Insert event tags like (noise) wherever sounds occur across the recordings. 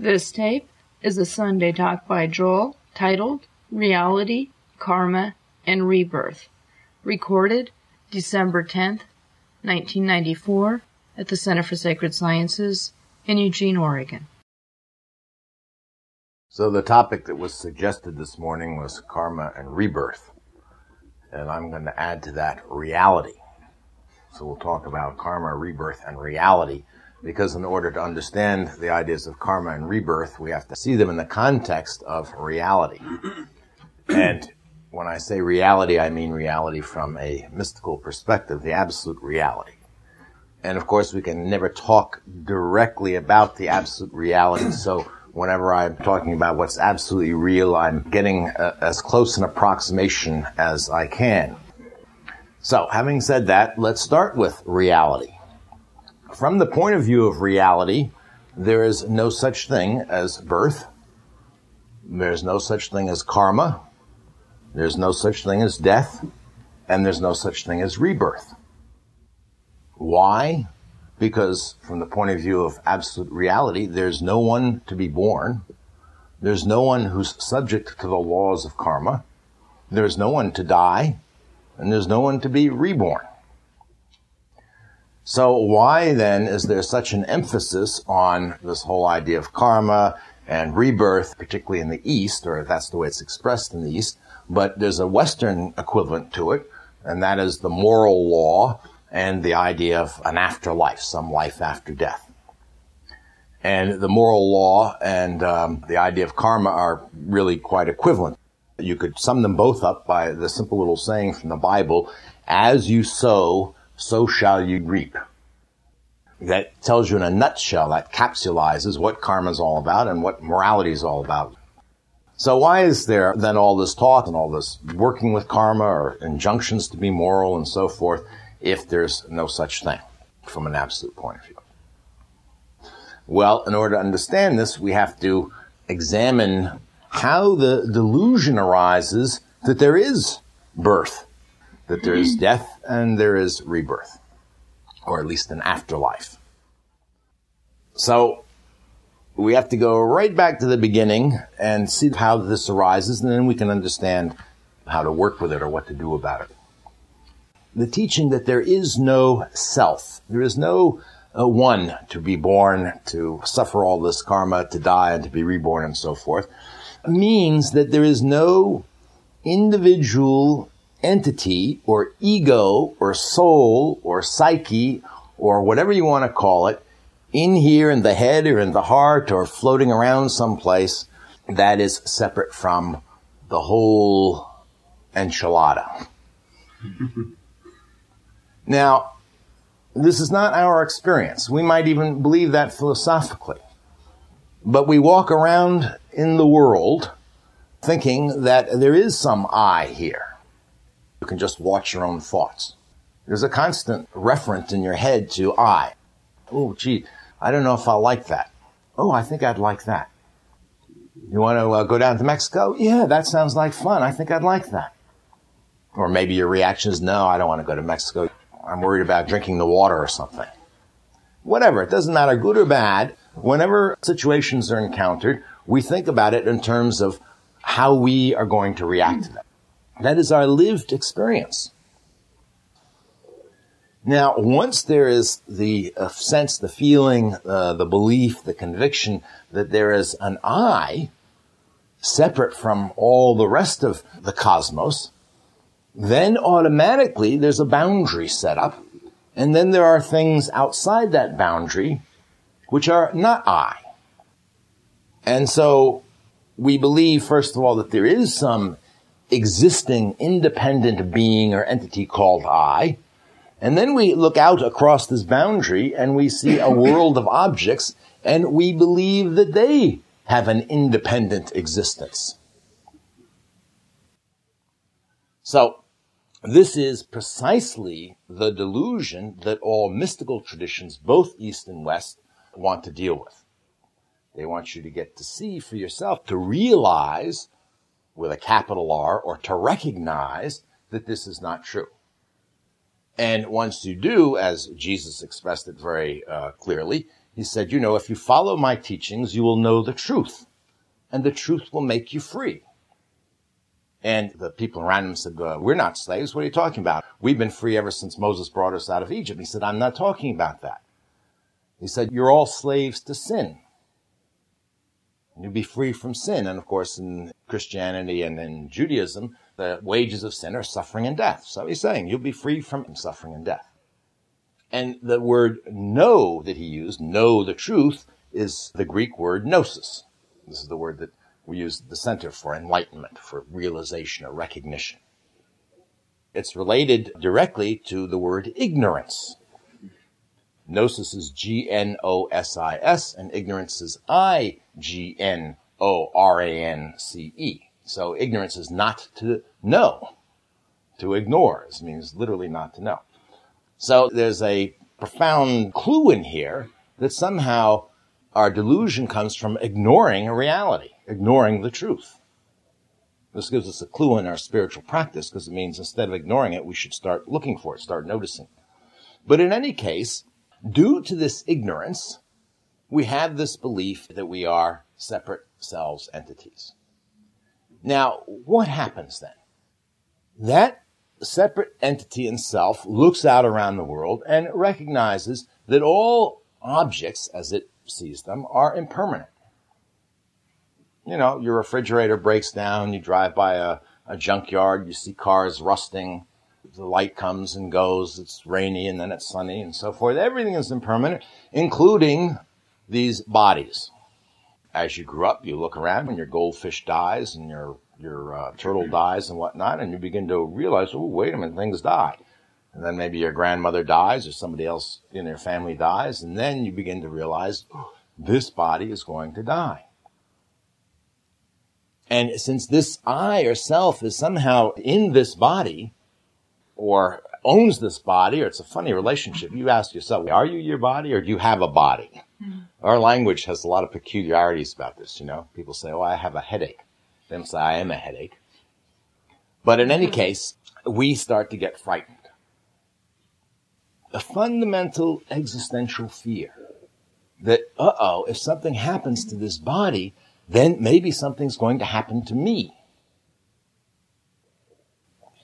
This tape is a Sunday talk by Joel titled Reality, Karma, and Rebirth, recorded December 10th, 1994, at the Center for Sacred Sciences in Eugene, Oregon. So the topic that was suggested this morning was karma and rebirth. And I'm going to add to that reality. So we'll talk about karma, rebirth, and reality. Because in order to understand the ideas of karma and rebirth, we have to see them in the context of reality. (clears throat) And when I say reality, I mean reality from a mystical perspective, the absolute reality. And of course, we can never talk directly about the absolute reality. (clears throat) So whenever I'm talking about what's absolutely real, I'm getting a, as close an approximation as I can. So, having said that, let's start with reality. From the point of view of reality, there is no such thing as birth. There's no such thing as karma. There's no such thing as death. And there's no such thing as rebirth. Why? Because from the point of view of absolute reality, there's no one to be born. There's no one who's subject to the laws of karma. There's no one to die. And there's no one to be reborn. So why then is there such an emphasis on this whole idea of karma and rebirth, particularly in the East, or that's the way it's expressed in the East, but there's a Western equivalent to it, and that is the moral law and the idea of an afterlife, some life after death. And the moral law and um, the idea of karma are really quite equivalent. You could sum them both up by the simple little saying from the Bible, as you sow, so shall you reap. That tells you in a nutshell, that capsulizes what karma is all about and what morality is all about. So why is there then all this talk and all this working with karma or injunctions to be moral and so forth? if there's no such thing from an absolute point of view? Well, in order to understand this, we have to examine how the delusion arises that there is birth, that there is (clears throat) death and there is rebirth, or at least an afterlife. So, we have to go right back to the beginning and see how this arises, and then we can understand how to work with it or what to do about it the teaching that there is no self. There is no uh, one to be born, to suffer all this karma, to die and to be reborn and so forth, means that there is no individual entity or ego or soul or psyche or whatever you want to call it in here in the head or in the heart or floating around someplace that is separate from the whole enchilada. (laughs) Now, this is not our experience. We might even believe that philosophically. But we walk around in the world thinking that there is some I here. You can just watch your own thoughts. There's a constant reference in your head to I. Oh, gee, I don't know if I'll like that. Oh, I think I'd like that. You want to uh, go down to Mexico? Yeah, that sounds like fun. I think I'd like that. Or maybe your reaction is, no, I don't want to go to Mexico. I'm worried about drinking the water or something. Whatever, it doesn't matter, good or bad. Whenever situations are encountered, we think about it in terms of how we are going to react to them. That is our lived experience. Now, once there is the uh, sense, the feeling, uh, the belief, the conviction that there is an I separate from all the rest of the cosmos, then automatically there's a boundary set up. And then there are things outside that boundary which are not I. And so we believe, first of all, that there is some existing independent being or entity called I. And then we look out across this boundary and we see a (coughs) world of objects and we believe that they have an independent existence. So this is precisely the delusion that all mystical traditions, both East and West, want to deal with. They want you to get to see for yourself, to realize with a capital R or to recognize that this is not true. And once you do, as Jesus expressed it very uh, clearly, He said, you know, if you follow my teachings, you will know the truth and the truth will make you free. And the people around him said, uh, we're not slaves. What are you talking about? We've been free ever since Moses brought us out of Egypt. He said, I'm not talking about that. He said, you're all slaves to sin. You'll be free from sin. And of course, in Christianity and in Judaism, the wages of sin are suffering and death. So he's saying you'll be free from suffering and death. And the word know that he used, know the truth, is the Greek word gnosis. This is the word that we use at the center for enlightenment, for realization or recognition. It's related directly to the word ignorance. Gnosis is G-N-O-S-I-S and ignorance is I-G-N-O-R-A-N-C-E. So ignorance is not to know. To ignore it means literally not to know. So there's a profound clue in here that somehow our delusion comes from ignoring a reality, ignoring the truth. This gives us a clue in our spiritual practice because it means instead of ignoring it, we should start looking for it, start noticing. But in any case, due to this ignorance, we have this belief that we are separate selves entities. Now, what happens then? That separate entity and self looks out around the world and recognizes that all objects, as it sees them, are impermanent. You know, your refrigerator breaks down, you drive by a, a junkyard, you see cars rusting, the light comes and goes, it's rainy and then it's sunny and so forth. Everything is impermanent, including these bodies. As you grew up, you look around when your goldfish dies and your your uh, turtle dies and whatnot, and you begin to realize, oh, wait a minute, things die. And then maybe your grandmother dies or somebody else in your family dies, and then you begin to realize oh, this body is going to die. And since this I or self is somehow in this body, or owns this body, or it's a funny relationship, you ask yourself, are you your body or do you have a body? Mm-hmm. Our language has a lot of peculiarities about this, you know. People say, oh, I have a headache. Don't say, I am a headache. But in any case, we start to get frightened. A fundamental existential fear that, uh-oh, if something happens to this body, then maybe something's going to happen to me.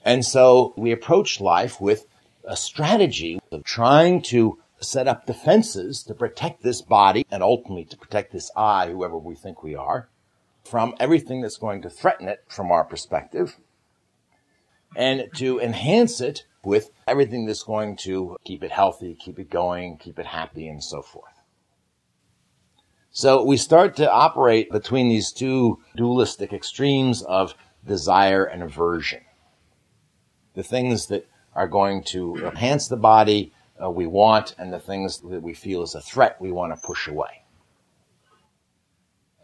And so we approach life with a strategy of trying to set up defenses to protect this body and ultimately to protect this I, whoever we think we are, from everything that's going to threaten it from our perspective and to enhance it with everything that's going to keep it healthy, keep it going, keep it happy and so forth. So we start to operate between these two dualistic extremes of desire and aversion the things that are going to enhance the body uh, we want and the things that we feel is a threat we want to push away.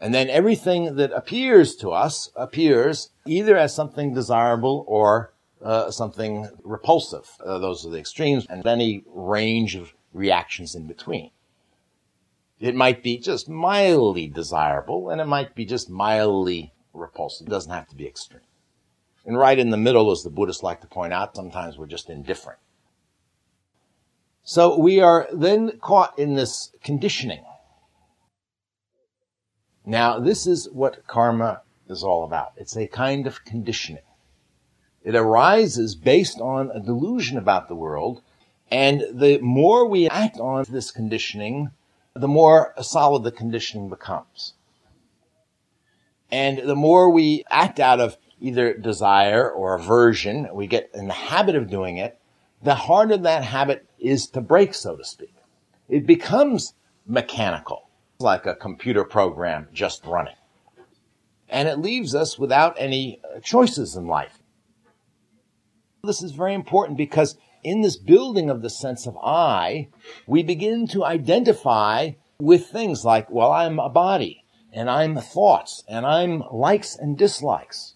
And then everything that appears to us appears either as something desirable or uh, something repulsive. Uh, those are the extremes and any range of reactions in between. It might be just mildly desirable and it might be just mildly repulsive. It doesn't have to be extreme. And right in the middle, as the Buddhists like to point out, sometimes we're just indifferent. So we are then caught in this conditioning. Now, this is what karma is all about. It's a kind of conditioning. It arises based on a delusion about the world, and the more we act on this conditioning, the more solid the conditioning becomes. And the more we act out of either desire or aversion, we get in the habit of doing it, the harder that habit is to break, so to speak. It becomes mechanical, like a computer program just running. And it leaves us without any choices in life. This is very important because in this building of the sense of I, we begin to identify with things like, well, I'm a body and I'm thoughts and I'm likes and dislikes.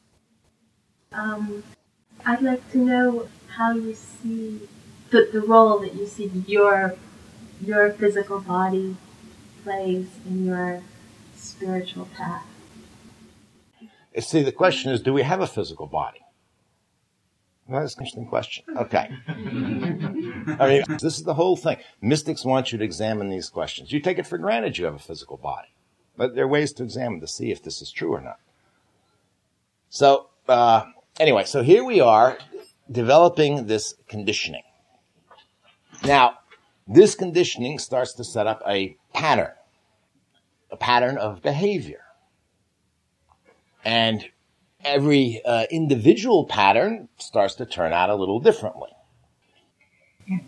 Um, I'd like to know how you see the, the role that you see your your physical body plays in your spiritual path. See, the question is, do we have a physical body? That's an interesting question. Okay. (laughs) I mean, this is the whole thing. Mystics want you to examine these questions. You take it for granted you have a physical body, but there are ways to examine to see if this is true or not. So, uh, anyway, so here we are developing this conditioning. Now, this conditioning starts to set up a pattern, a pattern of behavior. And every uh, individual pattern starts to turn out a little differently.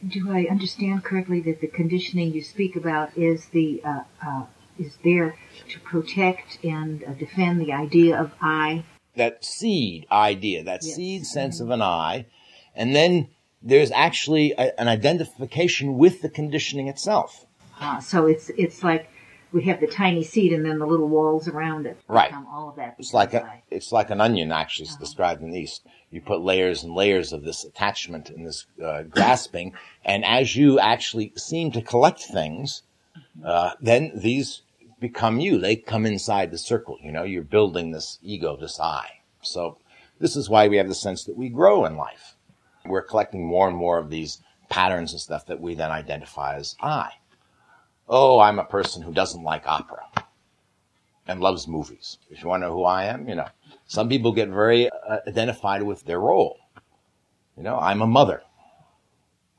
Do I understand correctly that the conditioning you speak about is the uh, uh, is there to protect and uh, defend the idea of I? That seed idea, that yes. seed sense of an I, and then there's actually a, an identification with the conditioning itself. Ah, so it's it's like we have the tiny seed and then the little walls around it. Right. All of that. It's like a, it's like an onion, actually, uh-huh. described in the East. You put layers and layers of this attachment and this uh, grasping, and as you actually seem to collect things, uh, then these become you. They come inside the circle. You know, you're building this ego, this I. So this is why we have the sense that we grow in life. We're collecting more and more of these patterns and stuff that we then identify as I oh, I'm a person who doesn't like opera and loves movies. If you want to know who I am, you know, some people get very uh, identified with their role. You know, I'm a mother.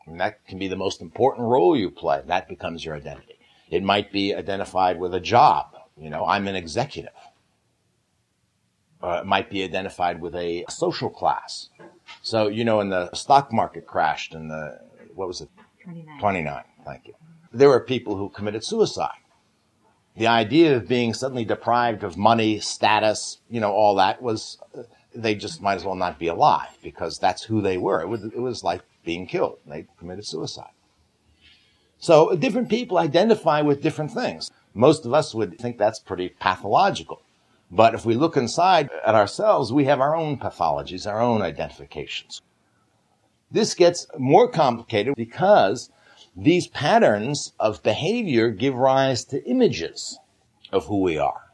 And that can be the most important role you play. That becomes your identity. It might be identified with a job. You know, I'm an executive. Uh, it might be identified with a social class. So, you know, when the stock market crashed in the, what was it? 29. 29. Thank you there were people who committed suicide. The idea of being suddenly deprived of money, status, you know, all that was, they just might as well not be alive because that's who they were. It was, it was like being killed. They committed suicide. So different people identify with different things. Most of us would think that's pretty pathological. But if we look inside at ourselves, we have our own pathologies, our own identifications. This gets more complicated because these patterns of behavior give rise to images of who we are.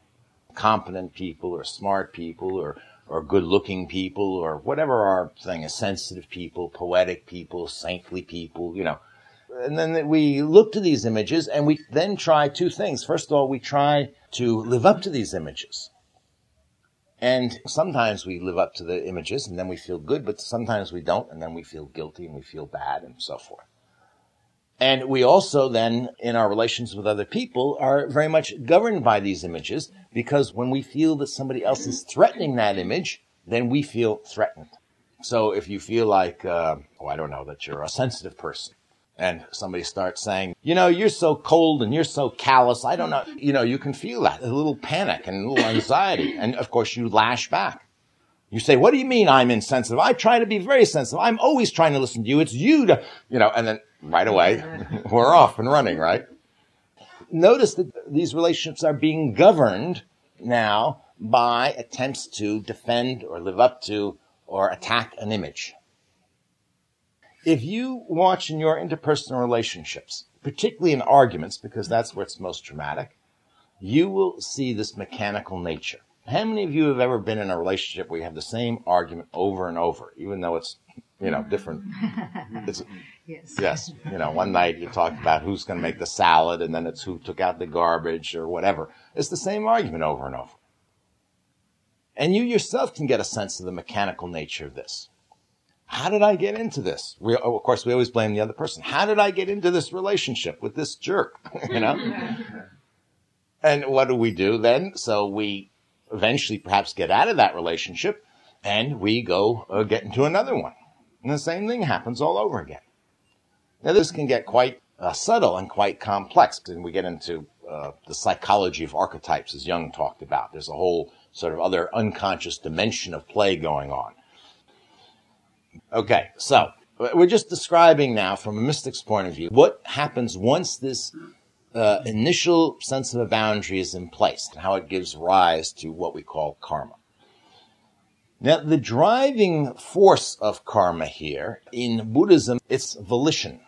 Competent people or smart people or, or good looking people or whatever our thing is, sensitive people, poetic people, saintly people, you know. And then we look to these images and we then try two things. First of all, we try to live up to these images. And sometimes we live up to the images and then we feel good, but sometimes we don't and then we feel guilty and we feel bad and so forth. And we also then, in our relations with other people, are very much governed by these images because when we feel that somebody else is threatening that image, then we feel threatened. So if you feel like, uh, oh, I don't know, that you're a sensitive person, and somebody starts saying, you know, you're so cold and you're so callous, I don't know, you know, you can feel that, a little panic and a little anxiety. And of course you lash back. You say, what do you mean I'm insensitive? I try to be very sensitive. I'm always trying to listen to you. It's you to, you know, and then right away, (laughs) we're off and running, right? Notice that these relationships are being governed now by attempts to defend or live up to or attack an image. If you watch in your interpersonal relationships, particularly in arguments, because that's where it's most dramatic, you will see this mechanical nature. How many of you have ever been in a relationship where you have the same argument over and over, even though it's, you know, different? (laughs) It's, yes. Yes. You know, one night you talk about who's going to make the salad and then it's who took out the garbage or whatever. It's the same argument over and over. And you yourself can get a sense of the mechanical nature of this. How did I get into this? We, of course, we always blame the other person. How did I get into this relationship with this jerk? (laughs) you know? (laughs) and what do we do then? So we eventually perhaps get out of that relationship and we go uh, get into another one. And the same thing happens all over again. Now this can get quite uh, subtle and quite complex and we get into uh, the psychology of archetypes as Jung talked about. There's a whole sort of other unconscious dimension of play going on. Okay, so we're just describing now from a mystic's point of view what happens once this uh, initial sense of a boundary is in place and how it gives rise to what we call karma. Now, the driving force of karma here in Buddhism, it's volition,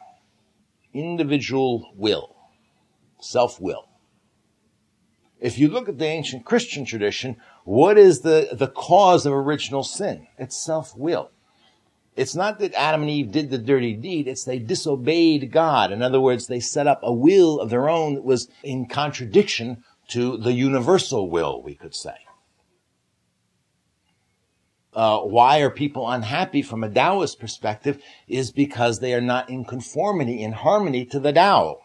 individual will, self-will. If you look at the ancient Christian tradition, what is the, the cause of original sin? It's self-will. It's not that Adam and Eve did the dirty deed, it's they disobeyed God. In other words, they set up a will of their own that was in contradiction to the universal will, we could say. Uh, why are people unhappy from a Taoist perspective is because they are not in conformity, in harmony to the Tao.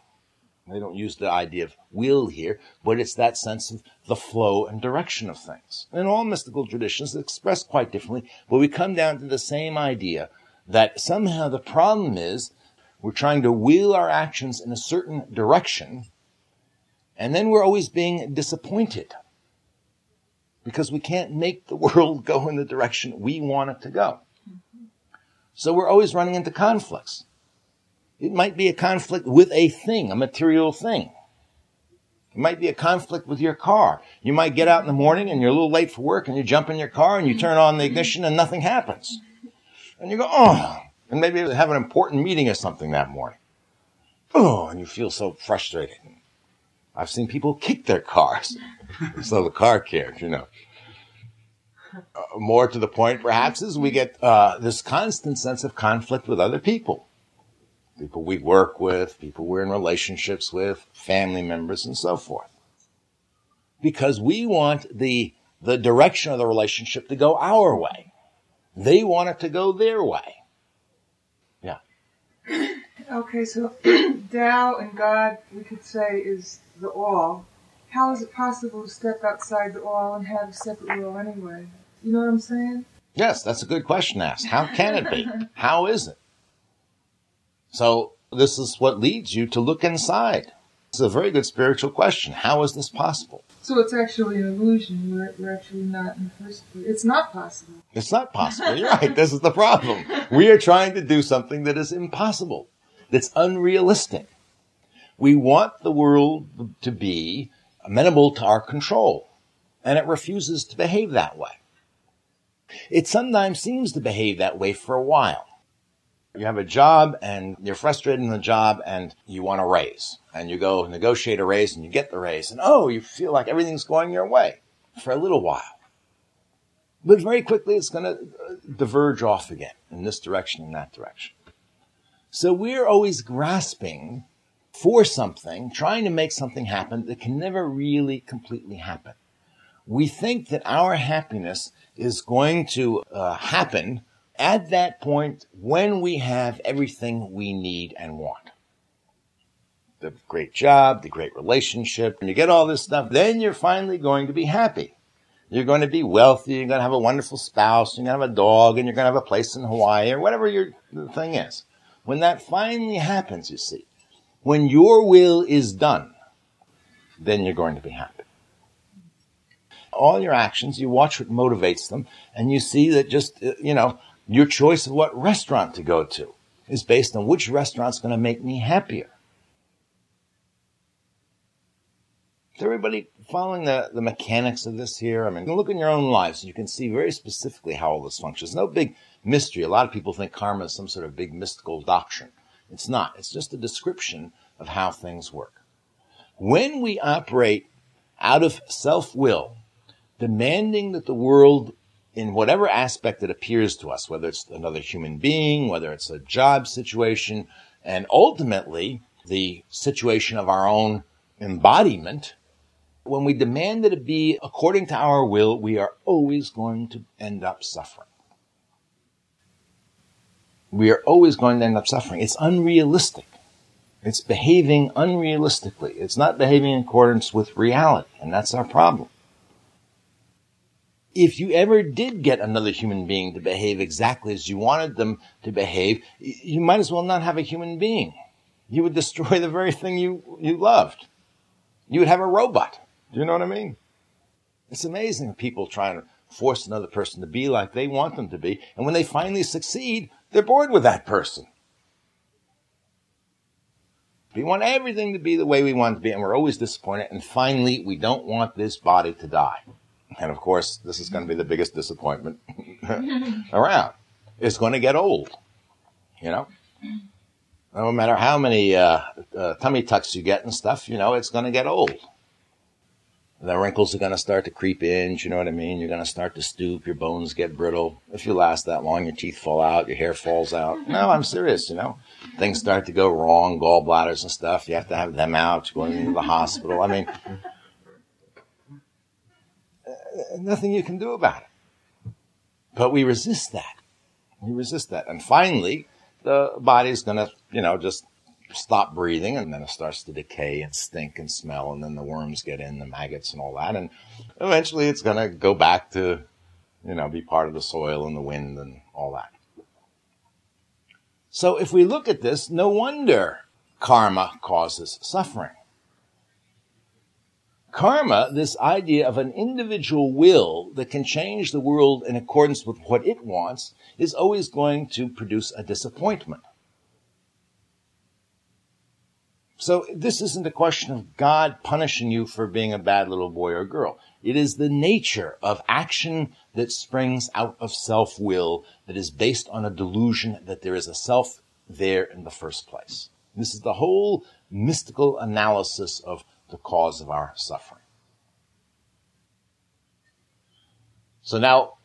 They don't use the idea of will here, but it's that sense of the flow and direction of things. In all mystical traditions, it's expressed quite differently, but we come down to the same idea that somehow the problem is we're trying to will our actions in a certain direction, and then we're always being disappointed because we can't make the (laughs) world go in the direction we want it to go. So we're always running into conflicts. It might be a conflict with a thing, a material thing. It might be a conflict with your car. You might get out in the morning and you're a little late for work and you jump in your car and you turn on the ignition and nothing happens. And you go, oh, and maybe you have an important meeting or something that morning. Oh, and you feel so frustrated. I've seen people kick their cars. (laughs) so the car cares, you know. Uh, more to the point, perhaps, is we get uh, this constant sense of conflict with other people people we work with, people we're in relationships with, family members, and so forth. Because we want the, the direction of the relationship to go our way. They want it to go their way. Yeah. (coughs) Okay, so (coughs) Tao and God, we could say, is the all. How is it possible to step outside the all and have a separate will anyway? You know what I'm saying? Yes, that's a good question asked. How can it be? (laughs) How is it? So this is what leads you to look inside. It's a very good spiritual question. How is this possible? So it's actually an illusion. We're, we're actually not in the first place. It's not possible. It's not possible. You're right. This is the problem. We are trying to do something that is impossible, that's unrealistic. We want the world to be amenable to our control, and it refuses to behave that way. It sometimes seems to behave that way for a while you have a job and you're frustrated in the job and you want a raise and you go negotiate a raise and you get the raise and oh, you feel like everything's going your way for a little while. But very quickly it's going to uh, diverge off again in this direction and that direction. So we're always grasping for something, trying to make something happen that can never really completely happen. We think that our happiness is going to uh, happen at that point when we have everything we need and want. The great job, the great relationship, and you get all this stuff, then you're finally going to be happy. You're going to be wealthy, you're going to have a wonderful spouse, you're going to have a dog, and you're going to have a place in Hawaii, or whatever your thing is. When that finally happens, you see, when your will is done, then you're going to be happy all your actions, you watch what motivates them, and you see that just, uh, you know, your choice of what restaurant to go to is based on which restaurant's going to make me happier. Is everybody following the, the mechanics of this here? I mean, look in your own lives and you can see very specifically how all this functions. No big mystery. A lot of people think karma is some sort of big mystical doctrine. It's not. It's just a description of how things work. When we operate out of self-will, demanding that the world in whatever aspect it appears to us, whether it's another human being, whether it's a job situation, and ultimately the situation of our own embodiment, when we demand that it be according to our will, we are always going to end up suffering. We are always going to end up suffering. It's unrealistic. It's behaving unrealistically. It's not behaving in accordance with reality, and that's our problem if you ever did get another human being to behave exactly as you wanted them to behave, you might as well not have a human being. You would destroy (laughs) the very thing you, you loved. You would have a robot. Do you know what I mean? It's amazing people trying to force another person to be like they want them to be. And when they finally succeed, they're bored with that person. We want everything to be the way we want it to be, and we're always disappointed. And finally, we don't want this body to die. And of course, this is going to be the biggest disappointment (laughs) (laughs) around. It's going to get old, you know? No matter how many uh, uh, tummy tucks you get and stuff, you know, it's going to get old. the wrinkles are going to start to creep in. You know what I mean? You're going to start to stoop. Your bones get brittle. If you last that long, your teeth fall out. Your hair falls out. No, I'm serious. You know, things start to go wrong. Gallbladders and stuff. You have to have them out. You're going into the hospital. I mean, Uh, nothing you can do about it. But we resist that. We resist that. And finally, the body's going to, you know, just stop breathing and then it starts to decay and stink and smell and then the worms get in, the maggots and all that. And eventually it's going to go back to, you know, be part of the soil and the wind and all that. So if we look at this, no wonder karma causes suffering. Karma, this idea of an individual will that can change the world in accordance with what it wants, is always going to produce a disappointment. So this isn't a question of God punishing you for being a bad little boy or girl. It is the nature of action that springs out of self-will that is based on a delusion that there is a self there in the first place. This is the whole mystical analysis of the cause of our suffering. So now,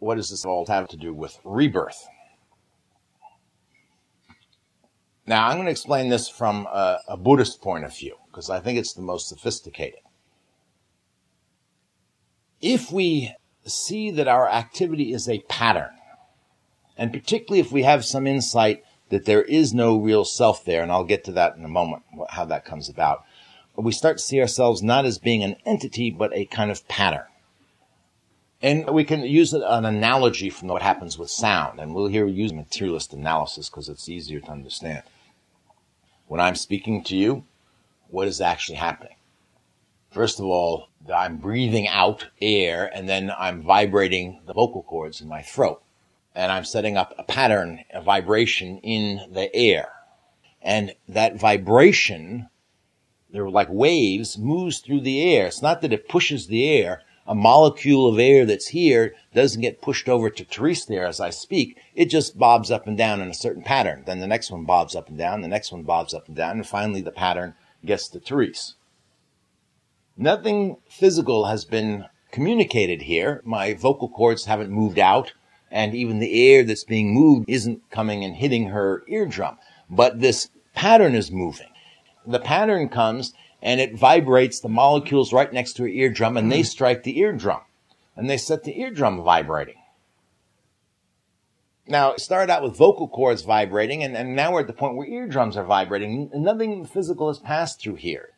what does this all have to do with rebirth? Now, I'm going to explain this from a, a Buddhist point of view, because I think it's the most sophisticated. If we see that our activity is a pattern, and particularly if we have some insight that there is no real self there, and I'll get to that in a moment, how that comes about, we start to see ourselves not as being an entity, but a kind of pattern. And we can use an analogy from what happens with sound, and we'll here use materialist analysis because it's easier to understand. When I'm speaking to you, what is actually happening? First of all, I'm breathing out air and then I'm vibrating the vocal cords in my throat. And I'm setting up a pattern, a vibration in the air. And that vibration, they're like waves, moves through the air. It's not that it pushes the air, a molecule of air that's here doesn't get pushed over to Therese there as I speak. It just bobs up and down in a certain pattern. Then the next one bobs up and down, the next one bobs up and down, and finally the pattern gets to Therese. Nothing physical has been communicated here. My vocal cords haven't moved out, and even the air that's being moved isn't coming and hitting her eardrum. But this pattern is moving. The pattern comes and it vibrates the molecules right next to her eardrum and they strike the eardrum and they set the eardrum vibrating. Now, it started out with vocal cords vibrating and, and now we're at the point where eardrums are vibrating. Nothing physical has passed through here.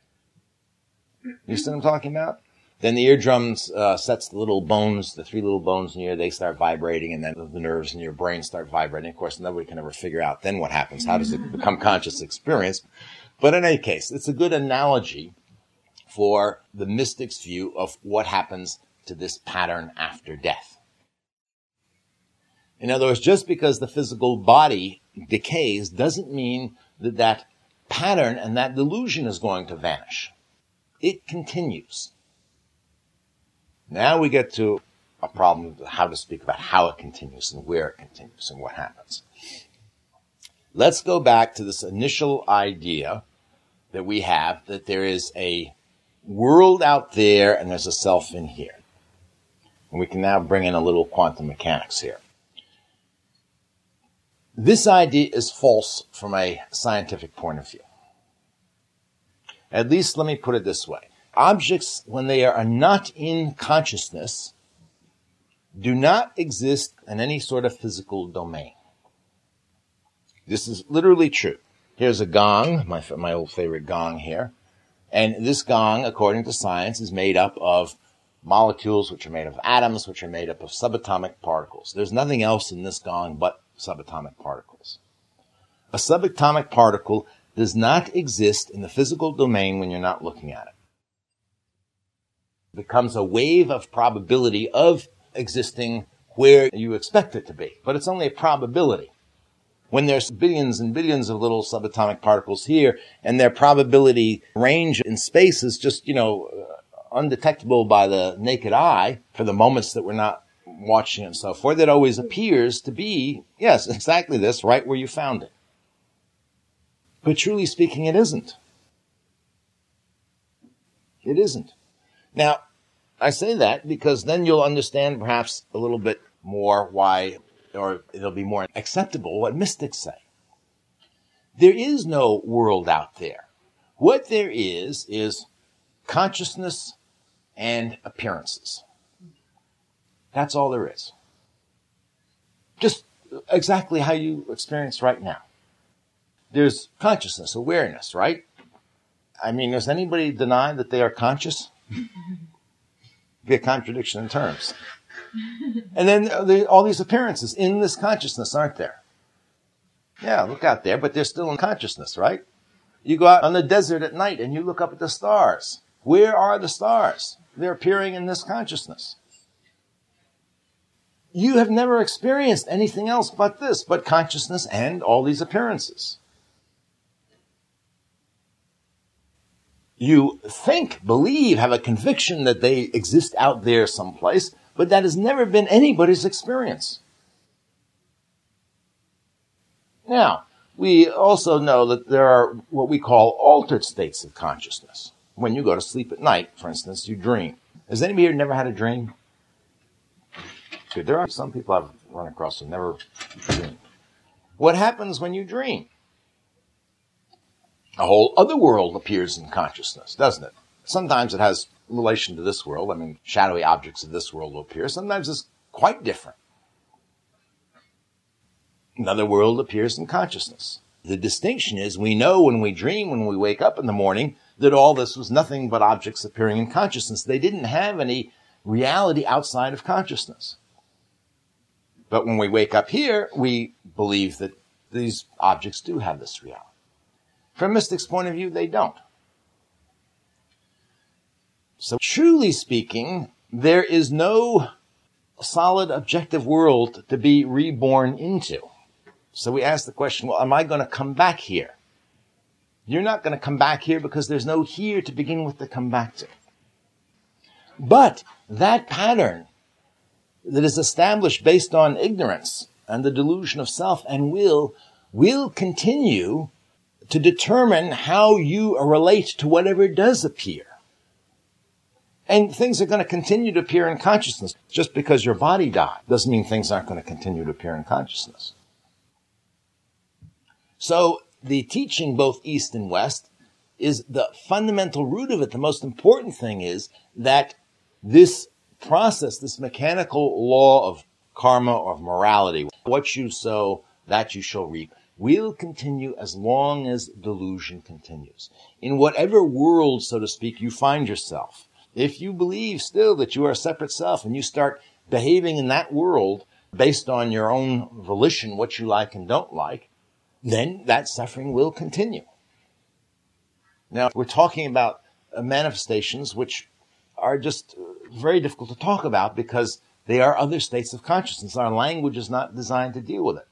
You see what I'm talking about? Then the eardrums uh, sets the little bones, the three little bones in your ear, they start vibrating, and then the nerves in your brain start vibrating. Of course, nobody can ever figure out then what happens. How does it become conscious experience? But in any case, it's a good analogy for the mystic's view of what happens to this pattern after death. In other words, just because the physical body decays doesn't mean that that pattern and that delusion is going to vanish. It continues. Now we get to a problem of how to speak about how it continues and where it continues and what happens. Let's go back to this initial idea that we have that there is a world out there and there's a self in here. And we can now bring in a little quantum mechanics here. This idea is false from a scientific point of view. At least let me put it this way. Objects, when they are not in consciousness, do not exist in any sort of physical domain. This is literally true. Here's a gong, my, my old favorite gong here. And this gong, according to science, is made up of molecules, which are made of atoms, which are made up of subatomic particles. There's nothing else in this gong but subatomic particles. A subatomic particle does not exist in the physical domain when you're not looking at it. It becomes a wave of probability of existing where you expect it to be, but it's only a probability when there's billions and billions of little subatomic particles here and their probability range in space is just, you know, uh, undetectable by the naked eye for the moments that we're not watching and so forth, it always appears to be, yes, (laughs) exactly this, right where you found it. But truly speaking, it isn't. It isn't. Now, I say that because then you'll understand perhaps a little bit more why, or it'll be more acceptable what mystics say. There is no world out there. What there is, is consciousness and appearances. That's all there is. Just exactly how you experience right now. There's consciousness, awareness, right? I mean, does anybody deny that they are conscious? (laughs) Be a contradiction in terms. (laughs) And then uh, all these appearances in this consciousness, aren't there? Yeah, look out there, but they're still in consciousness, right? You go out on the desert at night and you look up at the stars. Where are the stars? They're appearing in this consciousness. You have never experienced anything else but this, but consciousness and all these appearances. You think, believe, have a conviction that they exist out there someplace, but that has never been anybody's experience. Now, we also know that there are what we call altered states of consciousness. When you go to sleep at night, for instance, you dream. Has anybody here never had a dream? Good. There are some people I've run across who never dream. What happens when you dream? A whole other world appears in consciousness, doesn't it? Sometimes it has relation to this world. I mean, shadowy objects of this world will appear. Sometimes it's quite different. Another world appears in consciousness. The distinction is we know when we dream, when we wake up in the morning, that all this was nothing but objects appearing in consciousness. They didn't have any reality outside of consciousness. But when we wake up here, we believe that these objects do have this reality. From mystic's point of view, they don't. So truly speaking, there is no solid objective world to be reborn into. So we ask the question, well, am I going to come back here? You're not going to come back here because there's no here to begin with to come back to. But that pattern that is established based on ignorance and the delusion of self and will will continue to determine how you relate to whatever does appear. And things are going to continue to appear in consciousness. Just because your body died doesn't mean things aren't going to continue to appear in consciousness. So the teaching both East and West is the fundamental root of it. The most important thing is that this process, this mechanical law of karma or of morality, what you sow, that you shall reap, will continue as long as delusion continues. In whatever world, so to speak, you find yourself, if you believe still that you are a separate self and you start behaving in that world based on your own volition, what you like and don't like, then that suffering will continue. Now, we're talking about uh, manifestations which are just uh, very difficult to talk about because they are other states of consciousness. Our language is not designed to deal with it.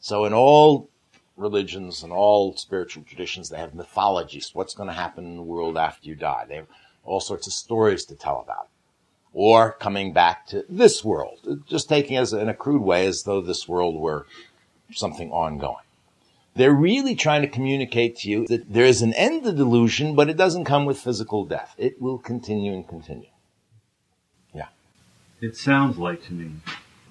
So in all religions and all spiritual traditions, they have mythologies. What's going to happen in the world after you die? They have all sorts of stories to tell about. Or coming back to this world, just taking as in a crude way as though this world were something ongoing. They're really trying to communicate to you that there is an end to delusion, but it doesn't come with physical death. It will continue and continue. Yeah. It sounds like to me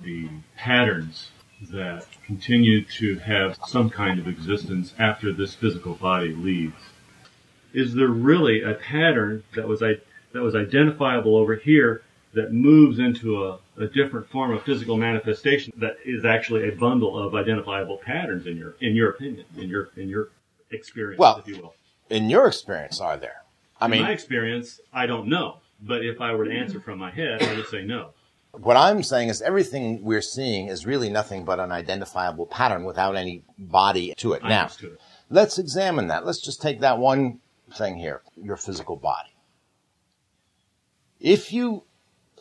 the patterns that continue to have some kind of existence after this physical body leaves. Is there really a pattern that was that was identifiable over here that moves into a, a different form of physical manifestation that is actually a bundle of identifiable patterns in your in your opinion, in your in your experience, well, if you will. In your experience, are there? I in mean, my experience, I don't know. But if I were to answer from my head, I would say no. What I'm saying is everything we're seeing is really nothing but an identifiable pattern without any body to it. I now, it. let's examine that. Let's just take that one thing here, your physical body. If you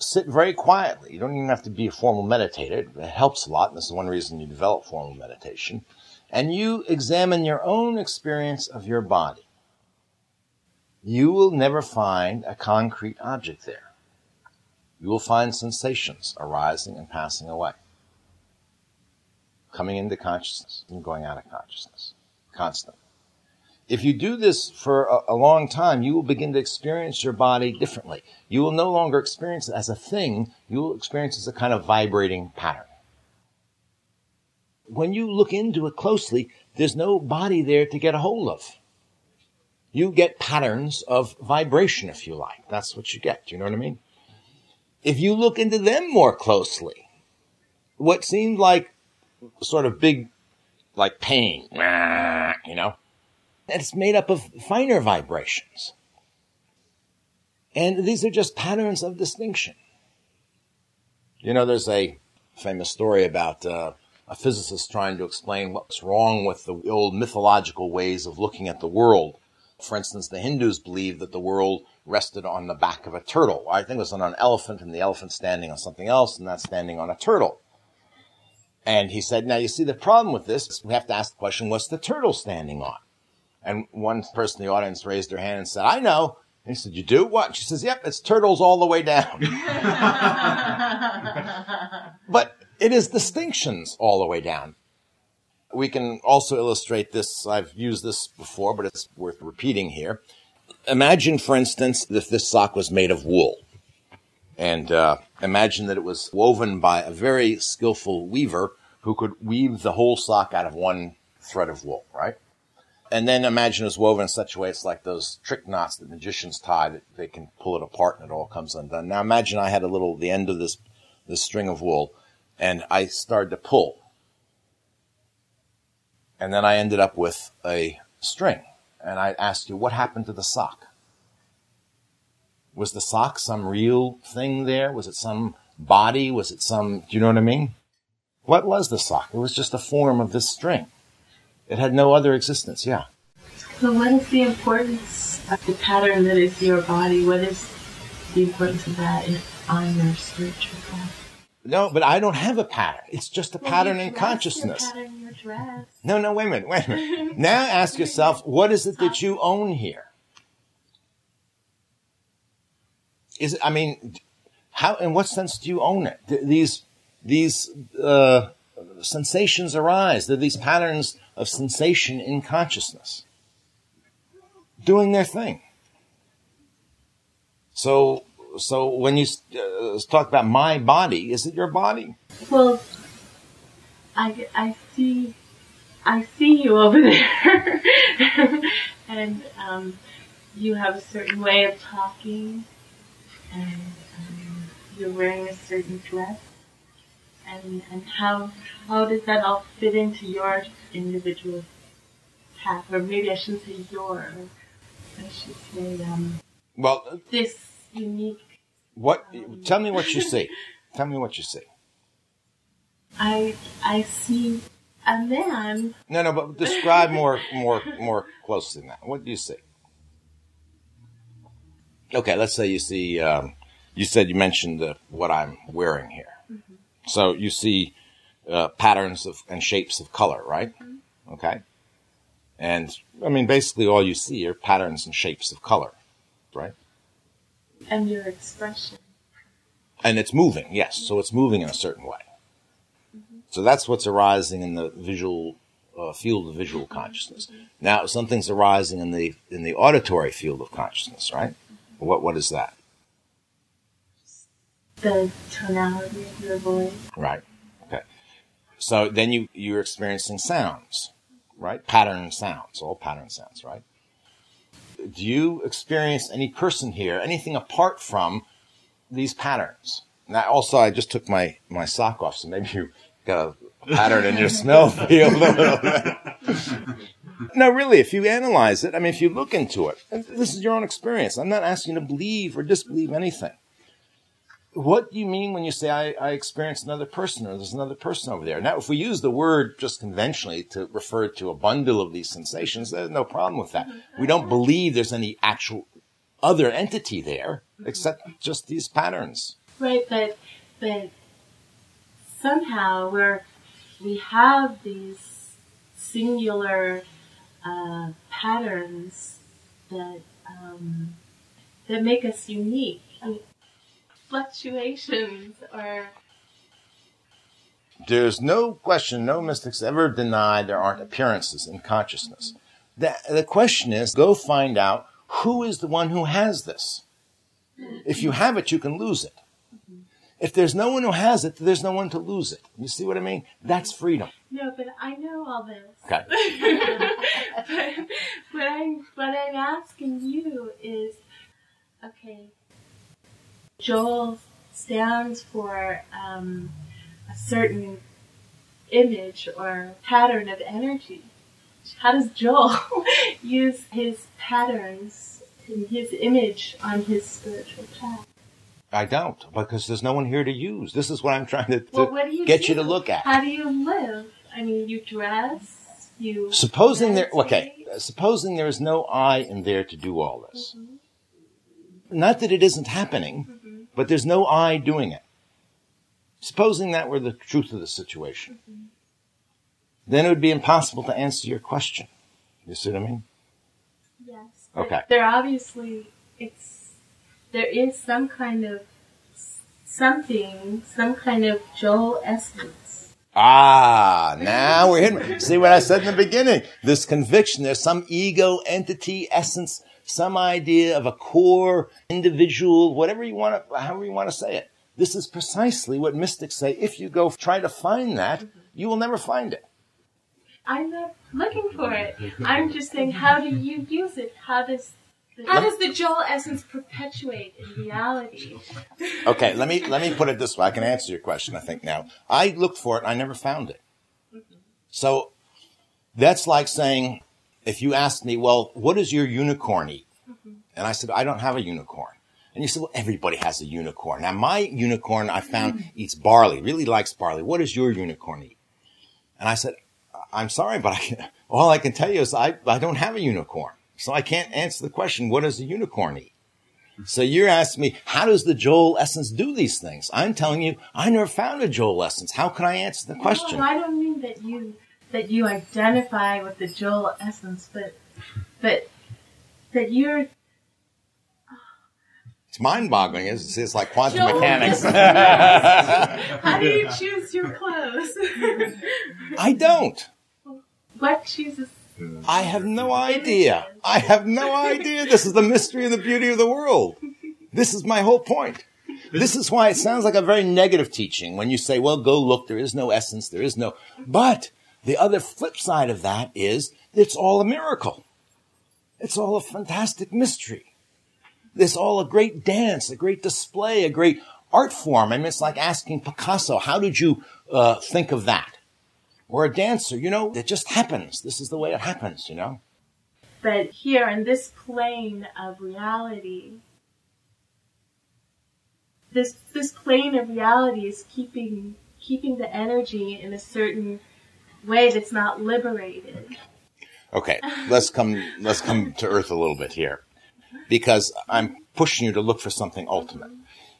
sit very quietly. You don't even have to be a formal meditator. It helps a lot. And this is one reason you develop formal meditation. And you examine your own experience of your body. You will never find a concrete object there. You will find sensations arising and passing away, coming into consciousness and going out of consciousness constantly. If you do this for a, a, long time, you will begin to experience your body differently. You will no longer experience it as a thing. You will experience it as a kind of vibrating pattern. When you look into it closely, there's no body there to get a hold of. You get patterns of vibration, if you like. That's what you get. You know what I mean? If you look into them more closely, what seemed like sort of big, like pain, you know, it's made up of finer vibrations. And these are just patterns of distinction. You know, there's a famous story about uh, a physicist trying to explain what's wrong with the old mythological ways of looking at the world. For instance, the Hindus believed that the world rested on the back of a turtle. I think it was on an elephant, and the elephant standing on something else, and that standing on a turtle. And he said, now you see the problem with this, we have to ask the question, what's the turtle standing on? And one person in the audience raised their hand and said, I know. And he said, you do? What? She says, yep, it's turtles all the way down. (laughs) (laughs) but it is distinctions all the way down. We can also illustrate this. I've used this before, but it's worth repeating here. Imagine, for instance, if this sock was made of wool. And uh, imagine that it was woven by a very skillful weaver who could weave the whole sock out of one thread of wool, right? And then imagine it's woven in such a way it's like those trick knots that magicians tie that they can pull it apart and it all comes undone. Now imagine I had a little, the end of this, this string of wool and I started to pull. And then I ended up with a string. And I asked you, what happened to the sock? Was the sock some real thing there? Was it some body? Was it some, do you know what I mean? What was the sock? It was just a form of this string. It had no other existence, yeah. So what is the importance of the pattern that is your body? What is the importance of that in, on your spiritual path? No, but I don't have a pattern. It's just a well, pattern in consciousness. Pattern no, no, wait a minute, wait a minute. now ask (laughs) yourself, what is it that you own here? Is it, I mean, how, in what sense do you own it? These, these, uh, sensations arise. They're these patterns of sensation in consciousness. Doing their thing. So, so when you uh, talk about my body, is it your body? Well, I, I see, I see you over (laughs) there, and um, you have a certain way of talking, and um, you're wearing a certain dress, and and how how does that all fit into your individual path, or maybe I shouldn't say your, I should say um, well this unique. What? Tell me what you see. (laughs) Tell me what you see. I I see a man. No, no, but describe more, more, more closely than that. What do you see? Okay, let's say you see. Um, you said you mentioned the, what I'm wearing here. Mm-hmm. So you see uh, patterns of and shapes of color, right? Mm-hmm. Okay. And I mean, basically, all you see are patterns and shapes of color, right? And your expression. And it's moving, yes. So it's moving in a certain way. Mm-hmm. So that's what's arising in the visual uh, field of visual consciousness. Mm-hmm. Now, something's arising in the in the auditory field of consciousness, right? Mm-hmm. What what is that? The tonality of your voice. Right. Okay. So then you you're experiencing sounds, right? Pattern sounds, all pattern sounds, right? do you experience any person here, anything apart from these patterns? Now, also, I just took my, my sock off, so maybe you got a pattern in your smell (laughs) field a little bit. no, really, if you analyze it, I mean, if you look into it, this is your own experience. I'm not asking you to believe or disbelieve anything what do you mean when you say I, I experienced another person or there's another person over there? Now, if we use the word just conventionally to refer to a bundle of these sensations, there's no problem with that. We don't believe there's any actual other entity there except just these patterns. Right, but but somehow we're we have these singular uh, patterns that um, that make us unique. I mean, fluctuations or there's no question, no mystics ever deny there aren't appearances in consciousness. The, the question is, go find out who is the one who has this. If you have it, you can lose it. If there's no one who has it, there's no one to lose it. You see what I mean? That's freedom. No, but I know all this. Okay. (laughs) but what I'm what I'm asking you is, okay. Joel stands for um, a certain image or pattern of energy. How does Joel (laughs) use his patterns and his image on his spiritual path? I don't, because there's no one here to use. This is what I'm trying to, to Well, what do you get do? you to look at. How do you live? I mean, you dress, you. Supposing there, okay, supposing there is no I in there to do all this. Not that it isn't happening, but there's no I doing it. Supposing that were the truth of the situation, then it would be impossible to answer your question. You see what I mean? Yes. Okay. There obviously it's there is some kind of something, some kind of Joel essence. Ah, (laughs) now we're hitting. See what I said in the beginning? This conviction, there's some ego entity essence, some idea of a core individual, whatever you want to, however you want to say it. This is precisely what mystics say. If you go try to find that, you will never find it. I'm not looking for it. I'm just saying, how do you use it? How does how does the Joel essence perpetuate in reality? Okay, let me let me put it this way. I can answer your question. I think now. I looked for it. I never found it. Mm-hmm. So that's like saying, if you asked me, well, what does your unicorn eat? Mm-hmm. And I said, I don't have a unicorn. And you said, well, everybody has a unicorn. Now my unicorn I found mm-hmm. eats barley. Really likes barley. What does your unicorn eat? And I said, I'm sorry, but I, all I can tell you is I, I don't have a unicorn. So I can't answer the question, what does a unicorn eat? So you're asking me, how does the Joel essence do these things? I'm telling you, I never found a Joel essence. How can I answer the question? No, I don't mean that you that you identify with the Joel essence, but but that you're It's mind-boggling. It's, it's like quantum Joel mechanics. (laughs) How do you choose your clothes? I don't. what chooses? I have no idea. I have no idea. This is the mystery and the beauty of the world. This is my whole point. This is why it sounds like a very negative teaching when you say, well, go look. There is no essence. There is no, but the other flip side of that is it's all a miracle. It's all a fantastic mystery. It's all a great dance, a great display, a great art form. I mean, it's like asking Picasso, how did you uh, think of that? Or a dancer, you know, it just happens. This is the way it happens, you know? But here in this plane of reality, this this plane of reality is keeping keeping the energy in a certain way that's not liberated. Okay, let's come let's come to earth a little bit here, because I'm pushing you to look for something ultimate.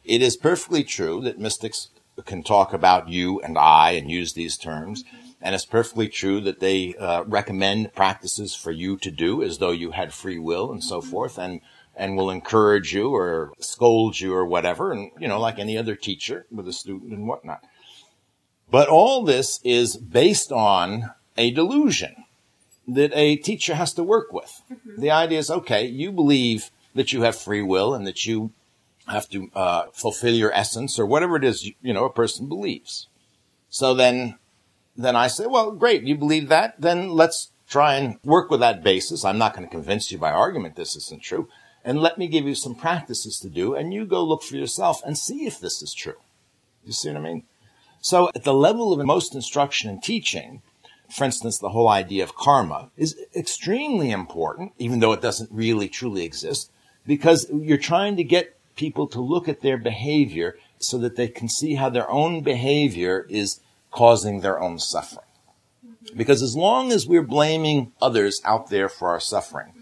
It is perfectly true that mystics can talk about you and I and use these terms, and it's perfectly true that they uh, recommend practices for you to do as though you had free will and so forth, and and will encourage you or scold you or whatever, and you know, like any other teacher with a student and whatnot. But all this is based on a delusion that a teacher has to work with. The idea is, okay, you believe that you have free will and that you have to uh, fulfill your essence or whatever it is, you, you know, a person believes. So then, then I say, well, great, you believe that, then let's try and work with that basis. I'm not going to convince you by argument this isn't true. And let me give you some practices to do and you go look for yourself and see if this is true. You see what I mean? So at the level of most instruction and teaching, for instance, the whole idea of karma is extremely important, even though it doesn't really truly exist, because you're trying to get people to look at their behavior so that they can see how their own behavior is causing their own suffering. Because as long as we're blaming others out there for our suffering,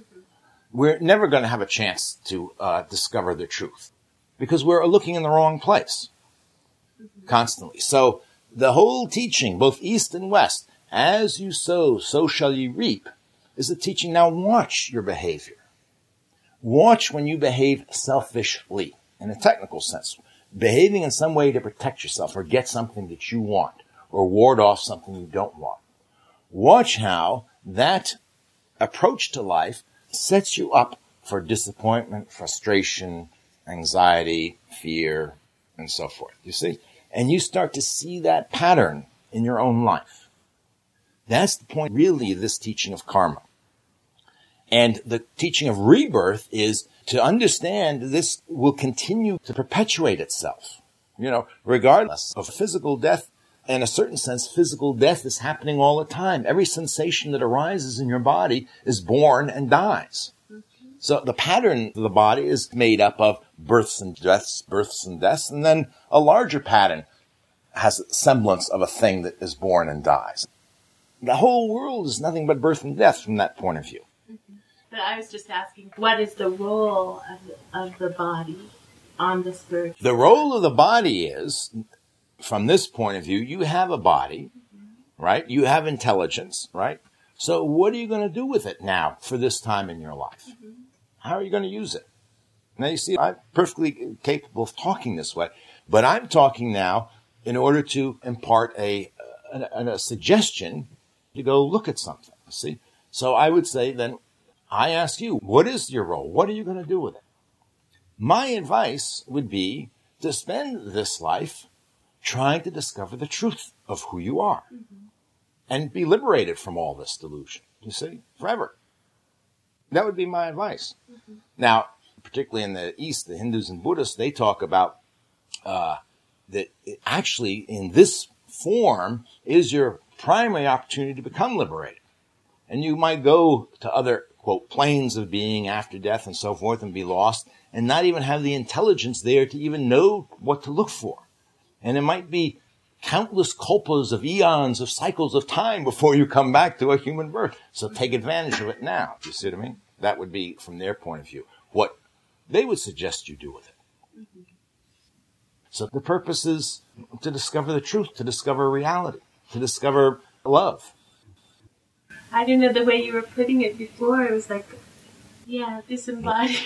we're never going to have a chance to uh, discover the truth because we're looking in the wrong place constantly. So the whole teaching, both East and West, as you sow, so shall you reap, is the teaching. Now watch your behavior. Watch when you behave selfishly, in a technical sense, behaving in some way to protect yourself or get something that you want or ward off something you don't want. Watch how that approach to life sets you up for disappointment, frustration, anxiety, fear, and so forth. You see? And you start to see that pattern in your own life. That's the point really of this teaching of karma. And the teaching of rebirth is to understand this will continue to perpetuate itself. You know, regardless of physical death, in a certain sense, physical death is happening all the time. Every sensation that arises in your body is born and dies. So the pattern of the body is made up of births and deaths, births and deaths, and then a larger pattern has a semblance of a thing that is born and dies. The whole world is nothing but birth and death from that point of view. Mm-hmm. But I was just asking, what is the role of, of the body on the spiritual? The role of the body is, from this point of view, you have a body, mm-hmm. right? You have intelligence, right? So what are you going to do with it now for this time in your life? Mm-hmm. How are you going to use it? Now you see, I'm perfectly capable of talking this way, but I'm talking now in order to impart a, a, a suggestion to go look at something. See? So I would say then, I ask you, what is your role? What are you going to do with it? My advice would be to spend this life trying to discover the truth of who you are mm-hmm. and be liberated from all this delusion, you see, forever. That would be my advice. Mm-hmm. Now, particularly in the East, the Hindus and Buddhists, they talk about uh, that actually in this form is your primary opportunity to become liberated. And you might go to other, quote, planes of being after death and so forth and be lost and not even have the intelligence there to even know what to look for. And it might be countless kalpas of eons of cycles of time before you come back to a human birth. So take advantage of it now. You see what I mean? That would be from their point of view. What they would suggest you do with it. Mm-hmm. So the purpose is to discover the truth, to discover reality, to discover love. I don't know the way you were putting it before. It was like, yeah, disembodied.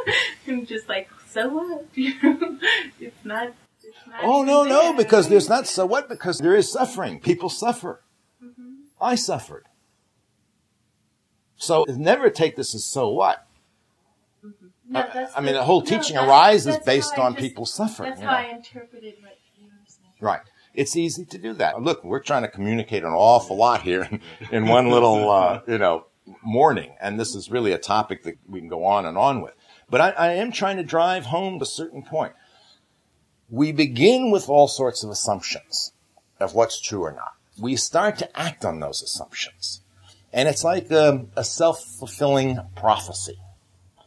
(laughs) I'm just like, so what? (laughs) it's not. oh no, there. no, because there's not so what? Because there is suffering. People suffer. Mm-hmm. I suffered. So never take this as so what. No, I, I mean, the whole teaching no, arises based on just, people suffering. That's you know? how I interpreted what you were saying. Right. It's easy to do that. Look, we're trying to communicate an awful lot here in, in one little, uh, you know, morning, and this is really a topic that we can go on and on with. But I, I am trying to drive home a certain point. We begin with all sorts of assumptions of what's true or not. We start to act on those assumptions. And it's like a, a self-fulfilling prophecy.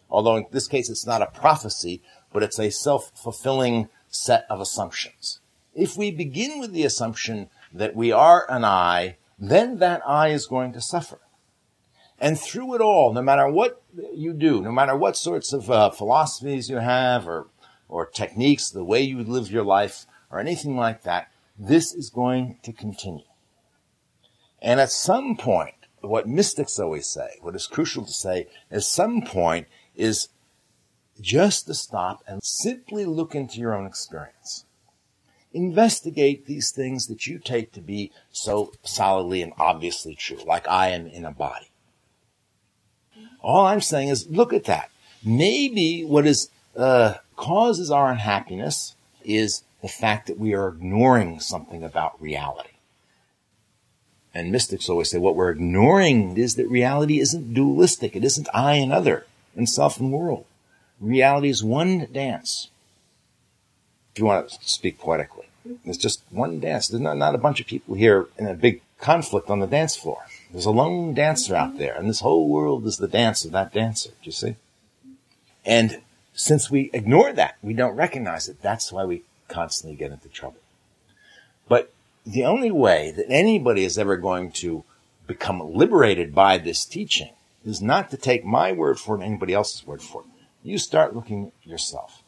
Although in this case it's not a prophecy, but it's a self-fulfilling set of assumptions. If we begin with the assumption that we are an I, then that I is going to suffer. And through it all, no matter what you do, no matter what sorts of uh, philosophies you have or, or techniques, the way you live your life or anything like that, this is going to continue. And at some point, what mystics always say, what is crucial to say, at some point is just to stop and simply look into your own experience. Investigate these things that you take to be so solidly and obviously true, like I am in a body. All I'm saying is look at that. Maybe what is uh, causes our unhappiness is the fact that we are ignoring something about reality. And mystics always say what we're ignoring is that reality isn't dualistic. It isn't I and other and self and world. Reality is one dance. If you want to speak poetically, it's just one dance. There's not, not a bunch of people here in a big conflict on the dance floor. There's a lone dancer out there, and this whole world is the dance of that dancer. Do you see? And since we ignore that, we don't recognize it. That's why we constantly get into trouble. But the only way that anybody is ever going to become liberated by this teaching is not to take my word for it and anybody else's word for it. You start looking yourself.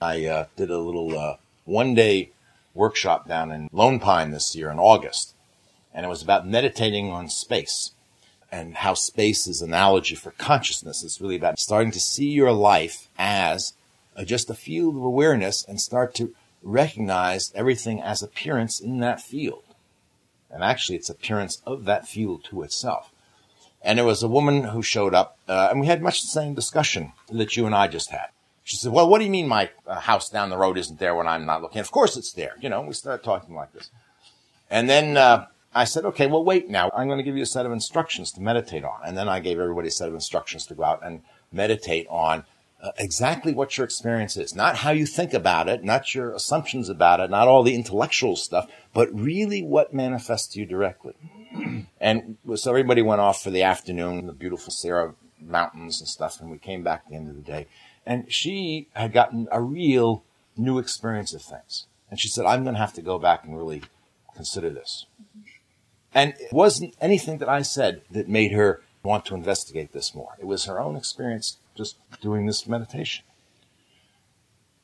I uh, did a little uh, one day workshop down in Lone Pine this year in August, and it was about meditating on space and how space is an analogy for consciousness. It's really about starting to see your life as a, just a field of awareness and start to recognize everything as appearance in that field. And actually its appearance of that field to itself. And there was a woman who showed up, uh, and we had much the same discussion that you and I just had. She said, well, what do you mean my uh, house down the road isn't there when I'm not looking? Of course it's there. You know, we started talking like this. And then, uh, I said, okay, well, wait now. I'm going to give you a set of instructions to meditate on. And then I gave everybody a set of instructions to go out and meditate on uh, exactly what your experience is. Not how you think about it, not your assumptions about it, not all the intellectual stuff, but really what manifests to you directly. (clears throat) and so everybody went off for the afternoon, the beautiful Sierra mountains and stuff, and we came back at the end of the day. And she had gotten a real new experience of things. And she said, I'm going to have to go back and really consider this. And it wasn't anything that I said that made her want to investigate this more. It was her own experience just doing this meditation.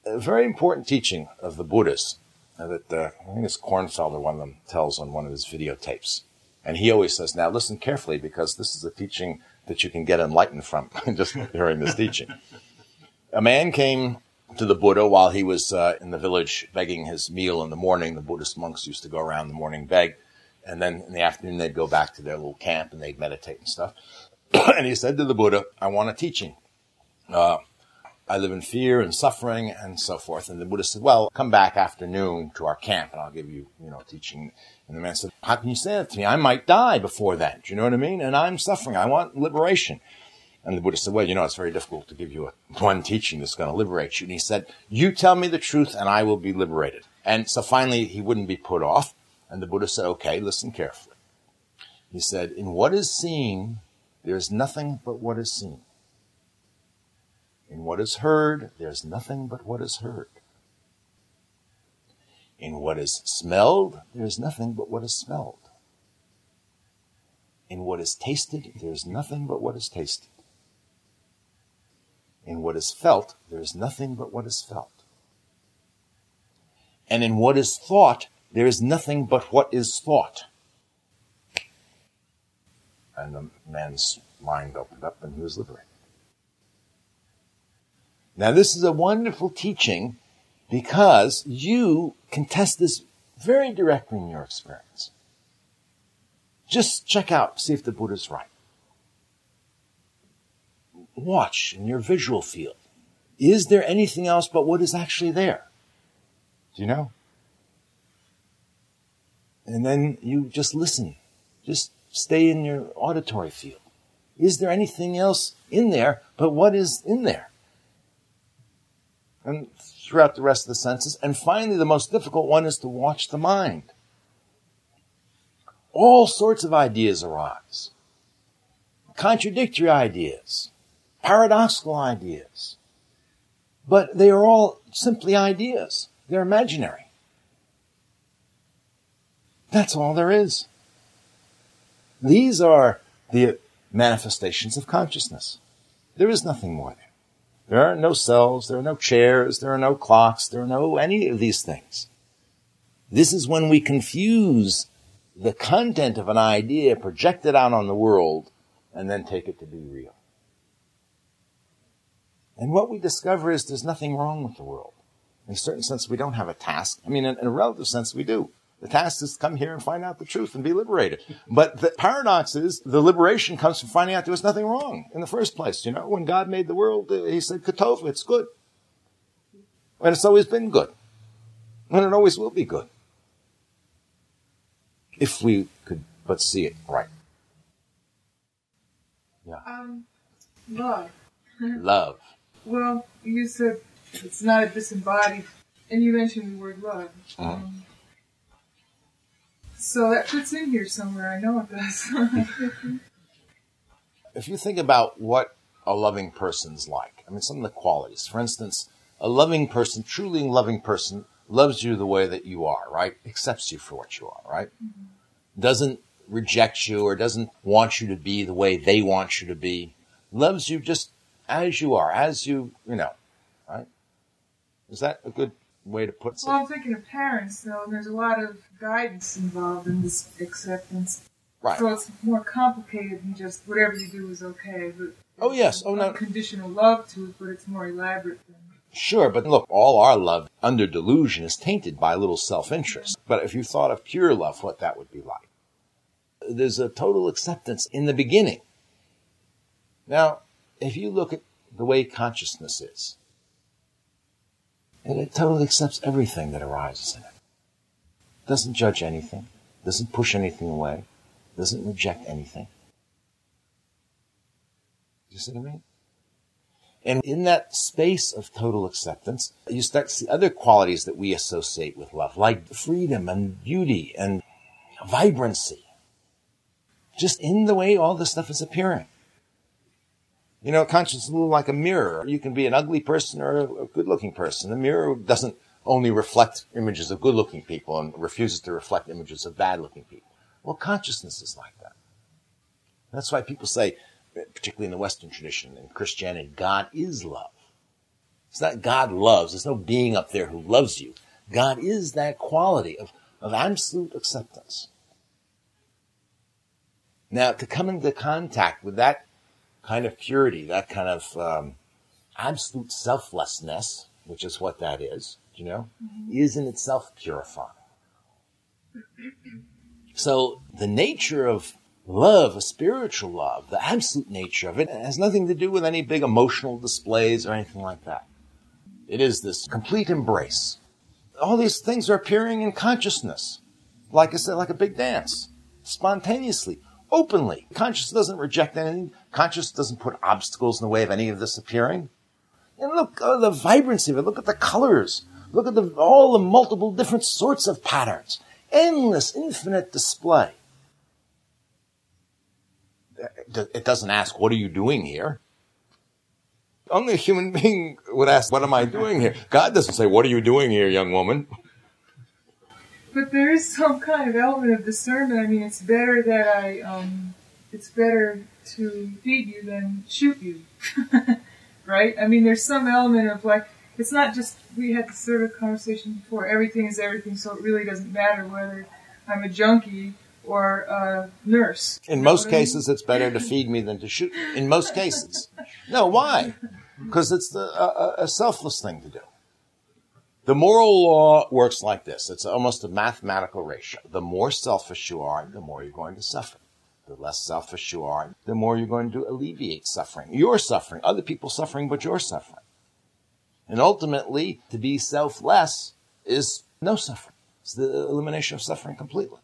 A very important teaching of the Buddhists uh, that uh, I think it's Kornfelder, one of them tells on one of his videotapes. And he always says, now listen carefully because this is a teaching that you can get enlightened from (laughs) just hearing this teaching. A man came to the Buddha while he was uh, in the village begging his meal in the morning. The Buddhist monks used to go around in the morning beg, and then in the afternoon they'd go back to their little camp and they'd meditate and stuff. (clears throat) and he said to the Buddha, "I want a teaching. Uh, I live in fear and suffering and so forth." And the Buddha said, "Well, come back afternoon to our camp, and I'll give you, you know, teaching." And the man said, "How can you say that to me? I might die before then. Do you know what I mean? And I'm suffering. I want liberation." And the Buddha said, well, you know, it's very difficult to give you a, one teaching that's going to liberate you. And he said, you tell me the truth and I will be liberated. And so finally he wouldn't be put off. And the Buddha said, okay, listen carefully. He said, in what is seen, there is nothing but what is seen. In what is heard, there is nothing but what is heard. In what is smelled, there is nothing but what is smelled. In what is tasted, there is nothing but what is tasted. In what is felt, there is nothing but what is felt. And in what is thought, there is nothing but what is thought. And the man's mind opened up and he was liberated. Now, this is a wonderful teaching because you can test this very directly in your experience. Just check out, see if the Buddha's right watch in your visual field. Is there anything else but what is actually there? Do you know? And then you just listen. Just stay in your auditory field. Is there anything else in there but what is in there? And throughout the rest of the senses. And finally, the most difficult one is to watch the mind. All sorts of ideas arise. Contradictory ideas paradoxical ideas. But they are all simply ideas. They're imaginary. That's all there is. These are the manifestations of consciousness. There is nothing more there. There are no cells, there are no chairs, there are no clocks, there are no any of these things. This is when we confuse the content of an idea projected out on the world and then take it to be real. And what we discover is there's nothing wrong with the world. In a certain sense, we don't have a task. I mean, in, in a relative sense, we do. The task is to come here and find out the truth and be liberated. But the paradox is the liberation comes from finding out there was nothing wrong in the first place. You know, when God made the world, uh, he said, Ki tov, it's good. And it's always been good. And it always will be good. If we could but see it right. Yeah. Um, love. (laughs) love. Well, you said it's not a disembodied, and you mentioned the word love. Uh-huh. Um, so that fits in here somewhere. I know it does. (laughs) if you think about what a loving person's like, I mean, some of the qualities. For instance, a loving person, truly loving person, loves you the way that you are, right? Accepts you for what you are, right? Mm-hmm. Doesn't reject you or doesn't want you to be the way they want you to be. Loves you just as you are, as you, you know, right? Is that a good way to put it? Well, I'm thinking of parents, though, and there's a lot of guidance involved in this acceptance. Right. So it's more complicated than just whatever you do is okay. But oh yes, oh no, conditional love to it, but it's more elaborate than. Sure, but look, all our love under delusion is tainted by a little self-interest. But if you thought of pure love, what that would be like. There's a total acceptance in the beginning. Now, if you look at the way consciousness is, and it totally accepts everything that arises in it. Doesn't judge anything, doesn't push anything away, doesn't reject anything. You see what I mean? And in that space of total acceptance, you start to see other qualities that we associate with love, like freedom and beauty and vibrancy. Just in the way all this stuff is appearing. You know, conscience is a little like a mirror. You can be an ugly person or a good looking person. The mirror doesn't only reflect images of good looking people and refuses to reflect images of bad looking people. Well, consciousness is like that. That's why people say, particularly in the Western tradition in Christianity, God is love. It's not God loves. There's no being up there who loves you. God is that quality of, of absolute acceptance. Now, to come into contact with that kind of purity, that kind of um, absolute selflessness, which is what that is, you know, mm-hmm. is in itself purifying. So the nature of love, a spiritual love, the absolute nature of it has nothing to do with any big emotional displays or anything like that. It is this complete embrace. All these things are appearing in consciousness. Like I said, like a big dance, spontaneously openly. Consciousness doesn't reject anything. Conscious doesn't put obstacles in the way of any of this appearing. And look at the vibrancy of it. Look at the colors. Look at the, all the multiple different sorts of patterns. Endless, infinite display. It doesn't ask, what are you doing here? Only a human being would ask, what am I doing here? God doesn't say, what are you doing here, young woman? But there is some kind of element of discernment. I mean, it's better that I, um, it's better to feed you than shoot you. (laughs) right? I mean, there's some element of like, it's not just, we had this sort of conversation before, everything is everything, so it really doesn't matter whether I'm a junkie or a nurse. In most cases, it's better to feed me than to shoot. In most cases. No, why? Because it's the, a, a selfless thing to do. The moral law works like this. It's almost a mathematical ratio. The more selfish you are, the more you're going to suffer. The less selfish you are, the more you're going to alleviate suffering. You're suffering, other people's suffering, but you're suffering. And ultimately, to be selfless is no suffering. It's the elimination of suffering completely.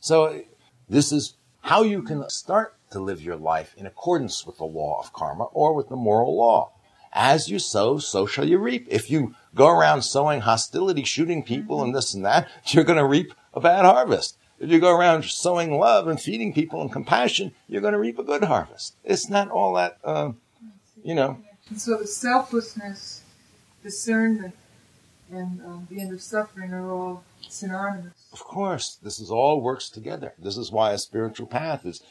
So this is how you can start to live your life in accordance with the law of karma or with the moral law. As you sow, so shall you reap. If you go around sowing hostility, shooting people and this and that, you're going to reap a bad harvest. If you go around sowing love and feeding people and compassion, you're going to reap a good harvest. It's not all that, uh, you know. And so the selflessness, discernment, and um, the end of suffering are all synonymous. Of course, this is all works together. This is why a spiritual path is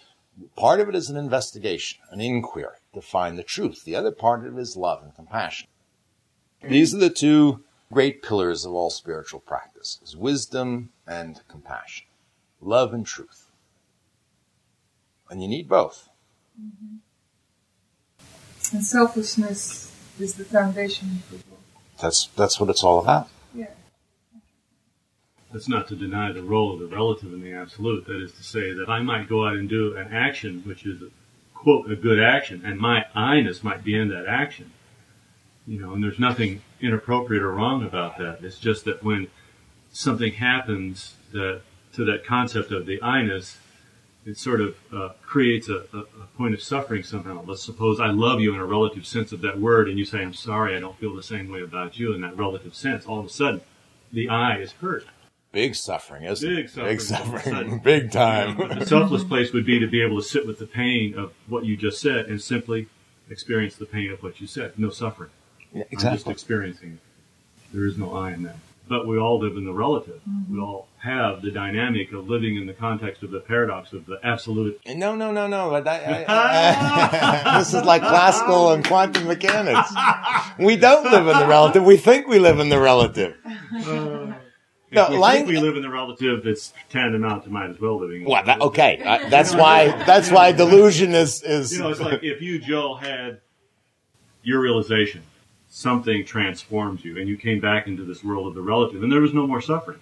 part of it is an investigation, an inquiry to find the truth. The other part of it is love and compassion. These are the two great pillars of all spiritual practice is wisdom and compassion. Love and truth. And you need both. Mm-hmm. And selfishness is the foundation for both. That's that's what it's all about. Yeah. That's not to deny the role of the relative in the absolute. That is to say that I might go out and do an action which is quote, a good action, and my I-ness might be in that action. You know, and there's nothing inappropriate or wrong about that. It's just that when something happens that to that concept of the I-ness, it sort of uh, creates a, a, a, point of suffering somehow. Let's suppose I love you in a relative sense of that word, and you say, I'm sorry, I don't feel the same way about you in that relative sense. All of a sudden, the I is hurt. Big suffering, isn't Big it? suffering. Big suffering. Big (laughs) time. the selfless place would be to be able to sit with the pain of what you just said and simply experience the pain of what you said. No suffering. Yeah, exactly. I'm just experiencing it. There is no I in that. But we all live in the relative. Mm-hmm. We all have the dynamic of living in the context of the paradox of the absolute. No, no, no, no. I, I, I, (laughs) this is like classical and quantum mechanics. We don't live in the relative. We think we live in the relative. (laughs) Uh, no, we think we live in the relative that's tantamount to might as well living. In well, that, okay, uh, that's why that's why delusion is is. You know, it's like if you, Joel, had your realization, something transformed you, and you came back into this world of the relative, and there was no more suffering.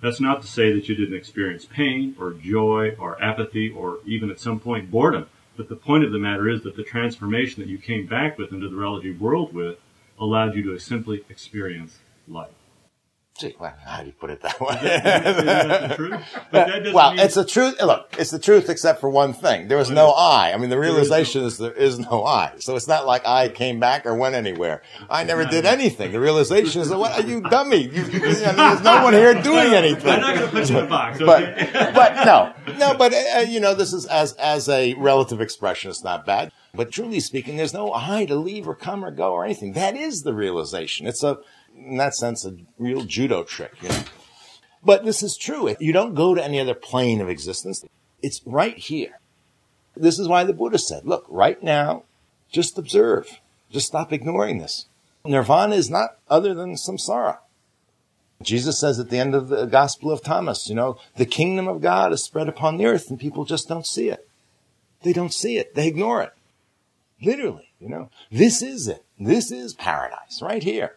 That's not to say that you didn't experience pain or joy or apathy or even at some point boredom. But the point of the matter is that the transformation that you came back with into the relative world with allowed you to simply experience life. Gee, well, how do you put it that way? That (laughs) the truth? But that doesn't well, mean- it's the truth. Look, it's the truth except for one thing. There was no I. I mean, the realization is there is no I. So it's not like I came back or went anywhere. I never did anything. The realization is that, what are you (laughs) dummy? You, you, there's no one here doing anything. I'm not going to put you in a box, but (laughs) but no, no. But uh, you know, this is as as a relative expression. It's not bad. But truly speaking, there's no I to leave or come or go or anything. That is the realization. It's a, in that sense, a real judo trick. You know. But this is true. You don't go to any other plane of existence. It's right here. This is why the Buddha said, look, right now, just observe. Just stop ignoring this. Nirvana is not other than samsara. Jesus says at the end of the Gospel of Thomas, you know, the kingdom of God is spread upon the earth and people just don't see it. They don't see it. They ignore it. Literally, you know, this is it. This is paradise right here.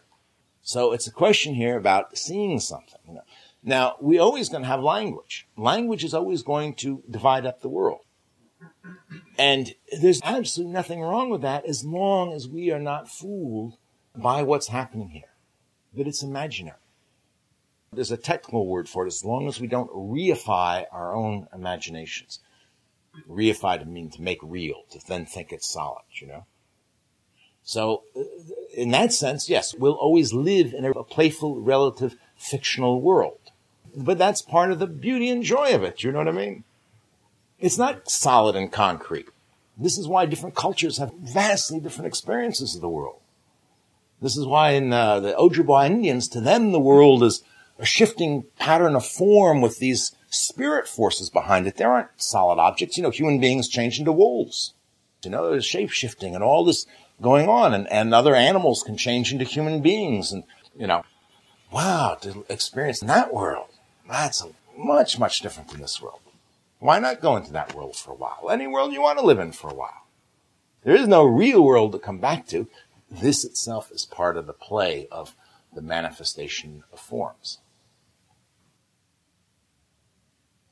So it's a question here about seeing something. Now, we're always going to have language. Language is always going to divide up the world. And there's absolutely nothing wrong with that as long as we are not fooled by what's happening here, that it's imaginary. There's a technical word for it as long as we don't reify our own imaginations. Reify to mean to make real, to then think it's solid, you know? So, uh, in that sense, yes, we'll always live in a playful, relative, fictional world. But that's part of the beauty and joy of it, you know what I mean? It's not solid and concrete. This is why different cultures have vastly different experiences of the world. This is why in uh, the Ojibwa Indians, to them, the world is a shifting pattern of form with these spirit forces behind it. There aren't solid objects. You know, human beings change into wolves. You know, there's shape shifting and all this going on, and, and other animals can change into human beings. And, you know, wow, to experience that world, that's much, much different than this world. Why not go into that world for a while? Any world you want to live in for a while. There is no real world to come back to. This itself is part of the play of the manifestation of forms.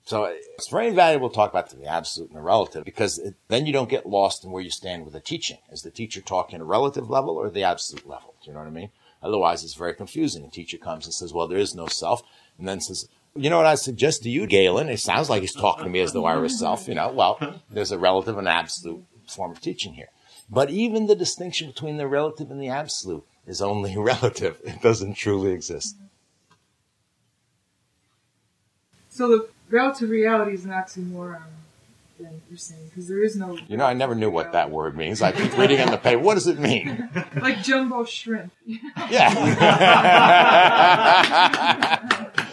So it's very valuable to talk about the absolute and the relative because it, then you don't get lost in where you stand with the teaching. Is the teacher talking a relative level or the absolute level? Do you know what I mean? Otherwise, it's very confusing. A teacher comes and says, well, there is no self, and then says, you know what I suggest to you, Galen? It sounds like he's talking to me as though I were self, you know. Well, there's a relative and absolute form of teaching here. But even the distinction between the relative and the absolute is only (laughs) relative. It doesn't truly exist. So the relative reality is an oxymoron, then you're saying, because there is no. You know, I never knew what that word means. I keep reading on the paper. What does it mean? (laughs) Like jumbo shrimp. Yeah.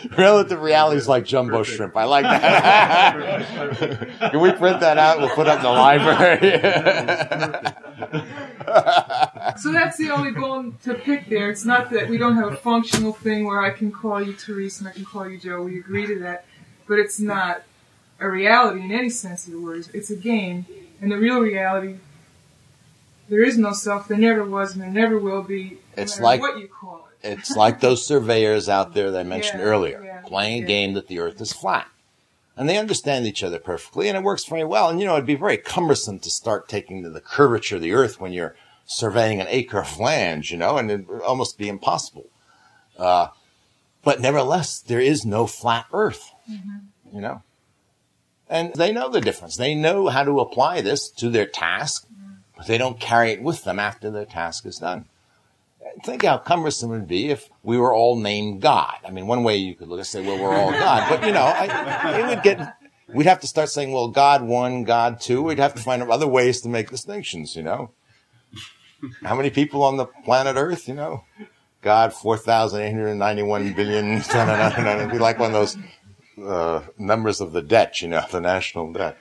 (laughs) Relative reality is like jumbo shrimp. I like that. (laughs) Can we print that out? We'll put it in the library. So that's the only bone to pick there. It's not that we don't have a functional thing where I can call you Therese and I can call you Joe. We agree to that. But it's not a reality in any sense of the word. It's a game. And the real reality, there is no self. There never was and there never will be. No It's like- what you call it. it's like those surveyors out there that I (laughs) mentioned Yeah, earlier, yeah, playing a game that the earth is flat. And they understand each other perfectly, and it works very well. And you know, it'd be very cumbersome to start taking the curvature of the earth when you're surveying an acre of land, you know, and it'd almost be impossible. Uh, but nevertheless, there is no flat earth, Mm-hmm. you know. And they know the difference. They know how to apply this to their task, mm-hmm. but they don't carry it with them after their task is done think how cumbersome it would be if we were all named God. I mean, one way you could look and say, well, we're all God, but you know, I, it would get, we'd have to start saying, well, God one, God two. We'd have to find other ways to make distinctions, you know. How many people on the planet Earth, you know? God, 4,891 billion. (laughs) It'd be like one of those uh, numbers of the debt, you know, (laughs) the national debt.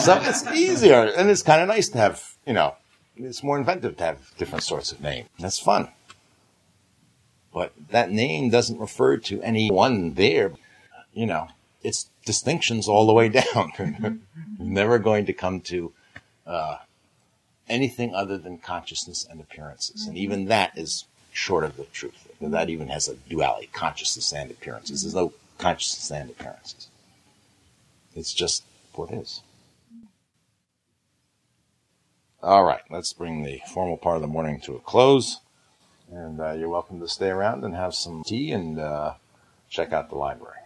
so it's easier, and it's kind of nice to have, you know, it's more inventive to have different sorts of names. That's fun. But that name doesn't refer to any one there. You know, it's distinctions all the way (laughs) down. Never going to come to uh, anything other than consciousness and appearances. And even that is short of the truth. That even has a duality, consciousness and appearances. There's no consciousness and appearances. It's just what is. All right, let's bring the formal part of the morning to a close. And uh, you're welcome to stay around and have some tea and uh, check out the library.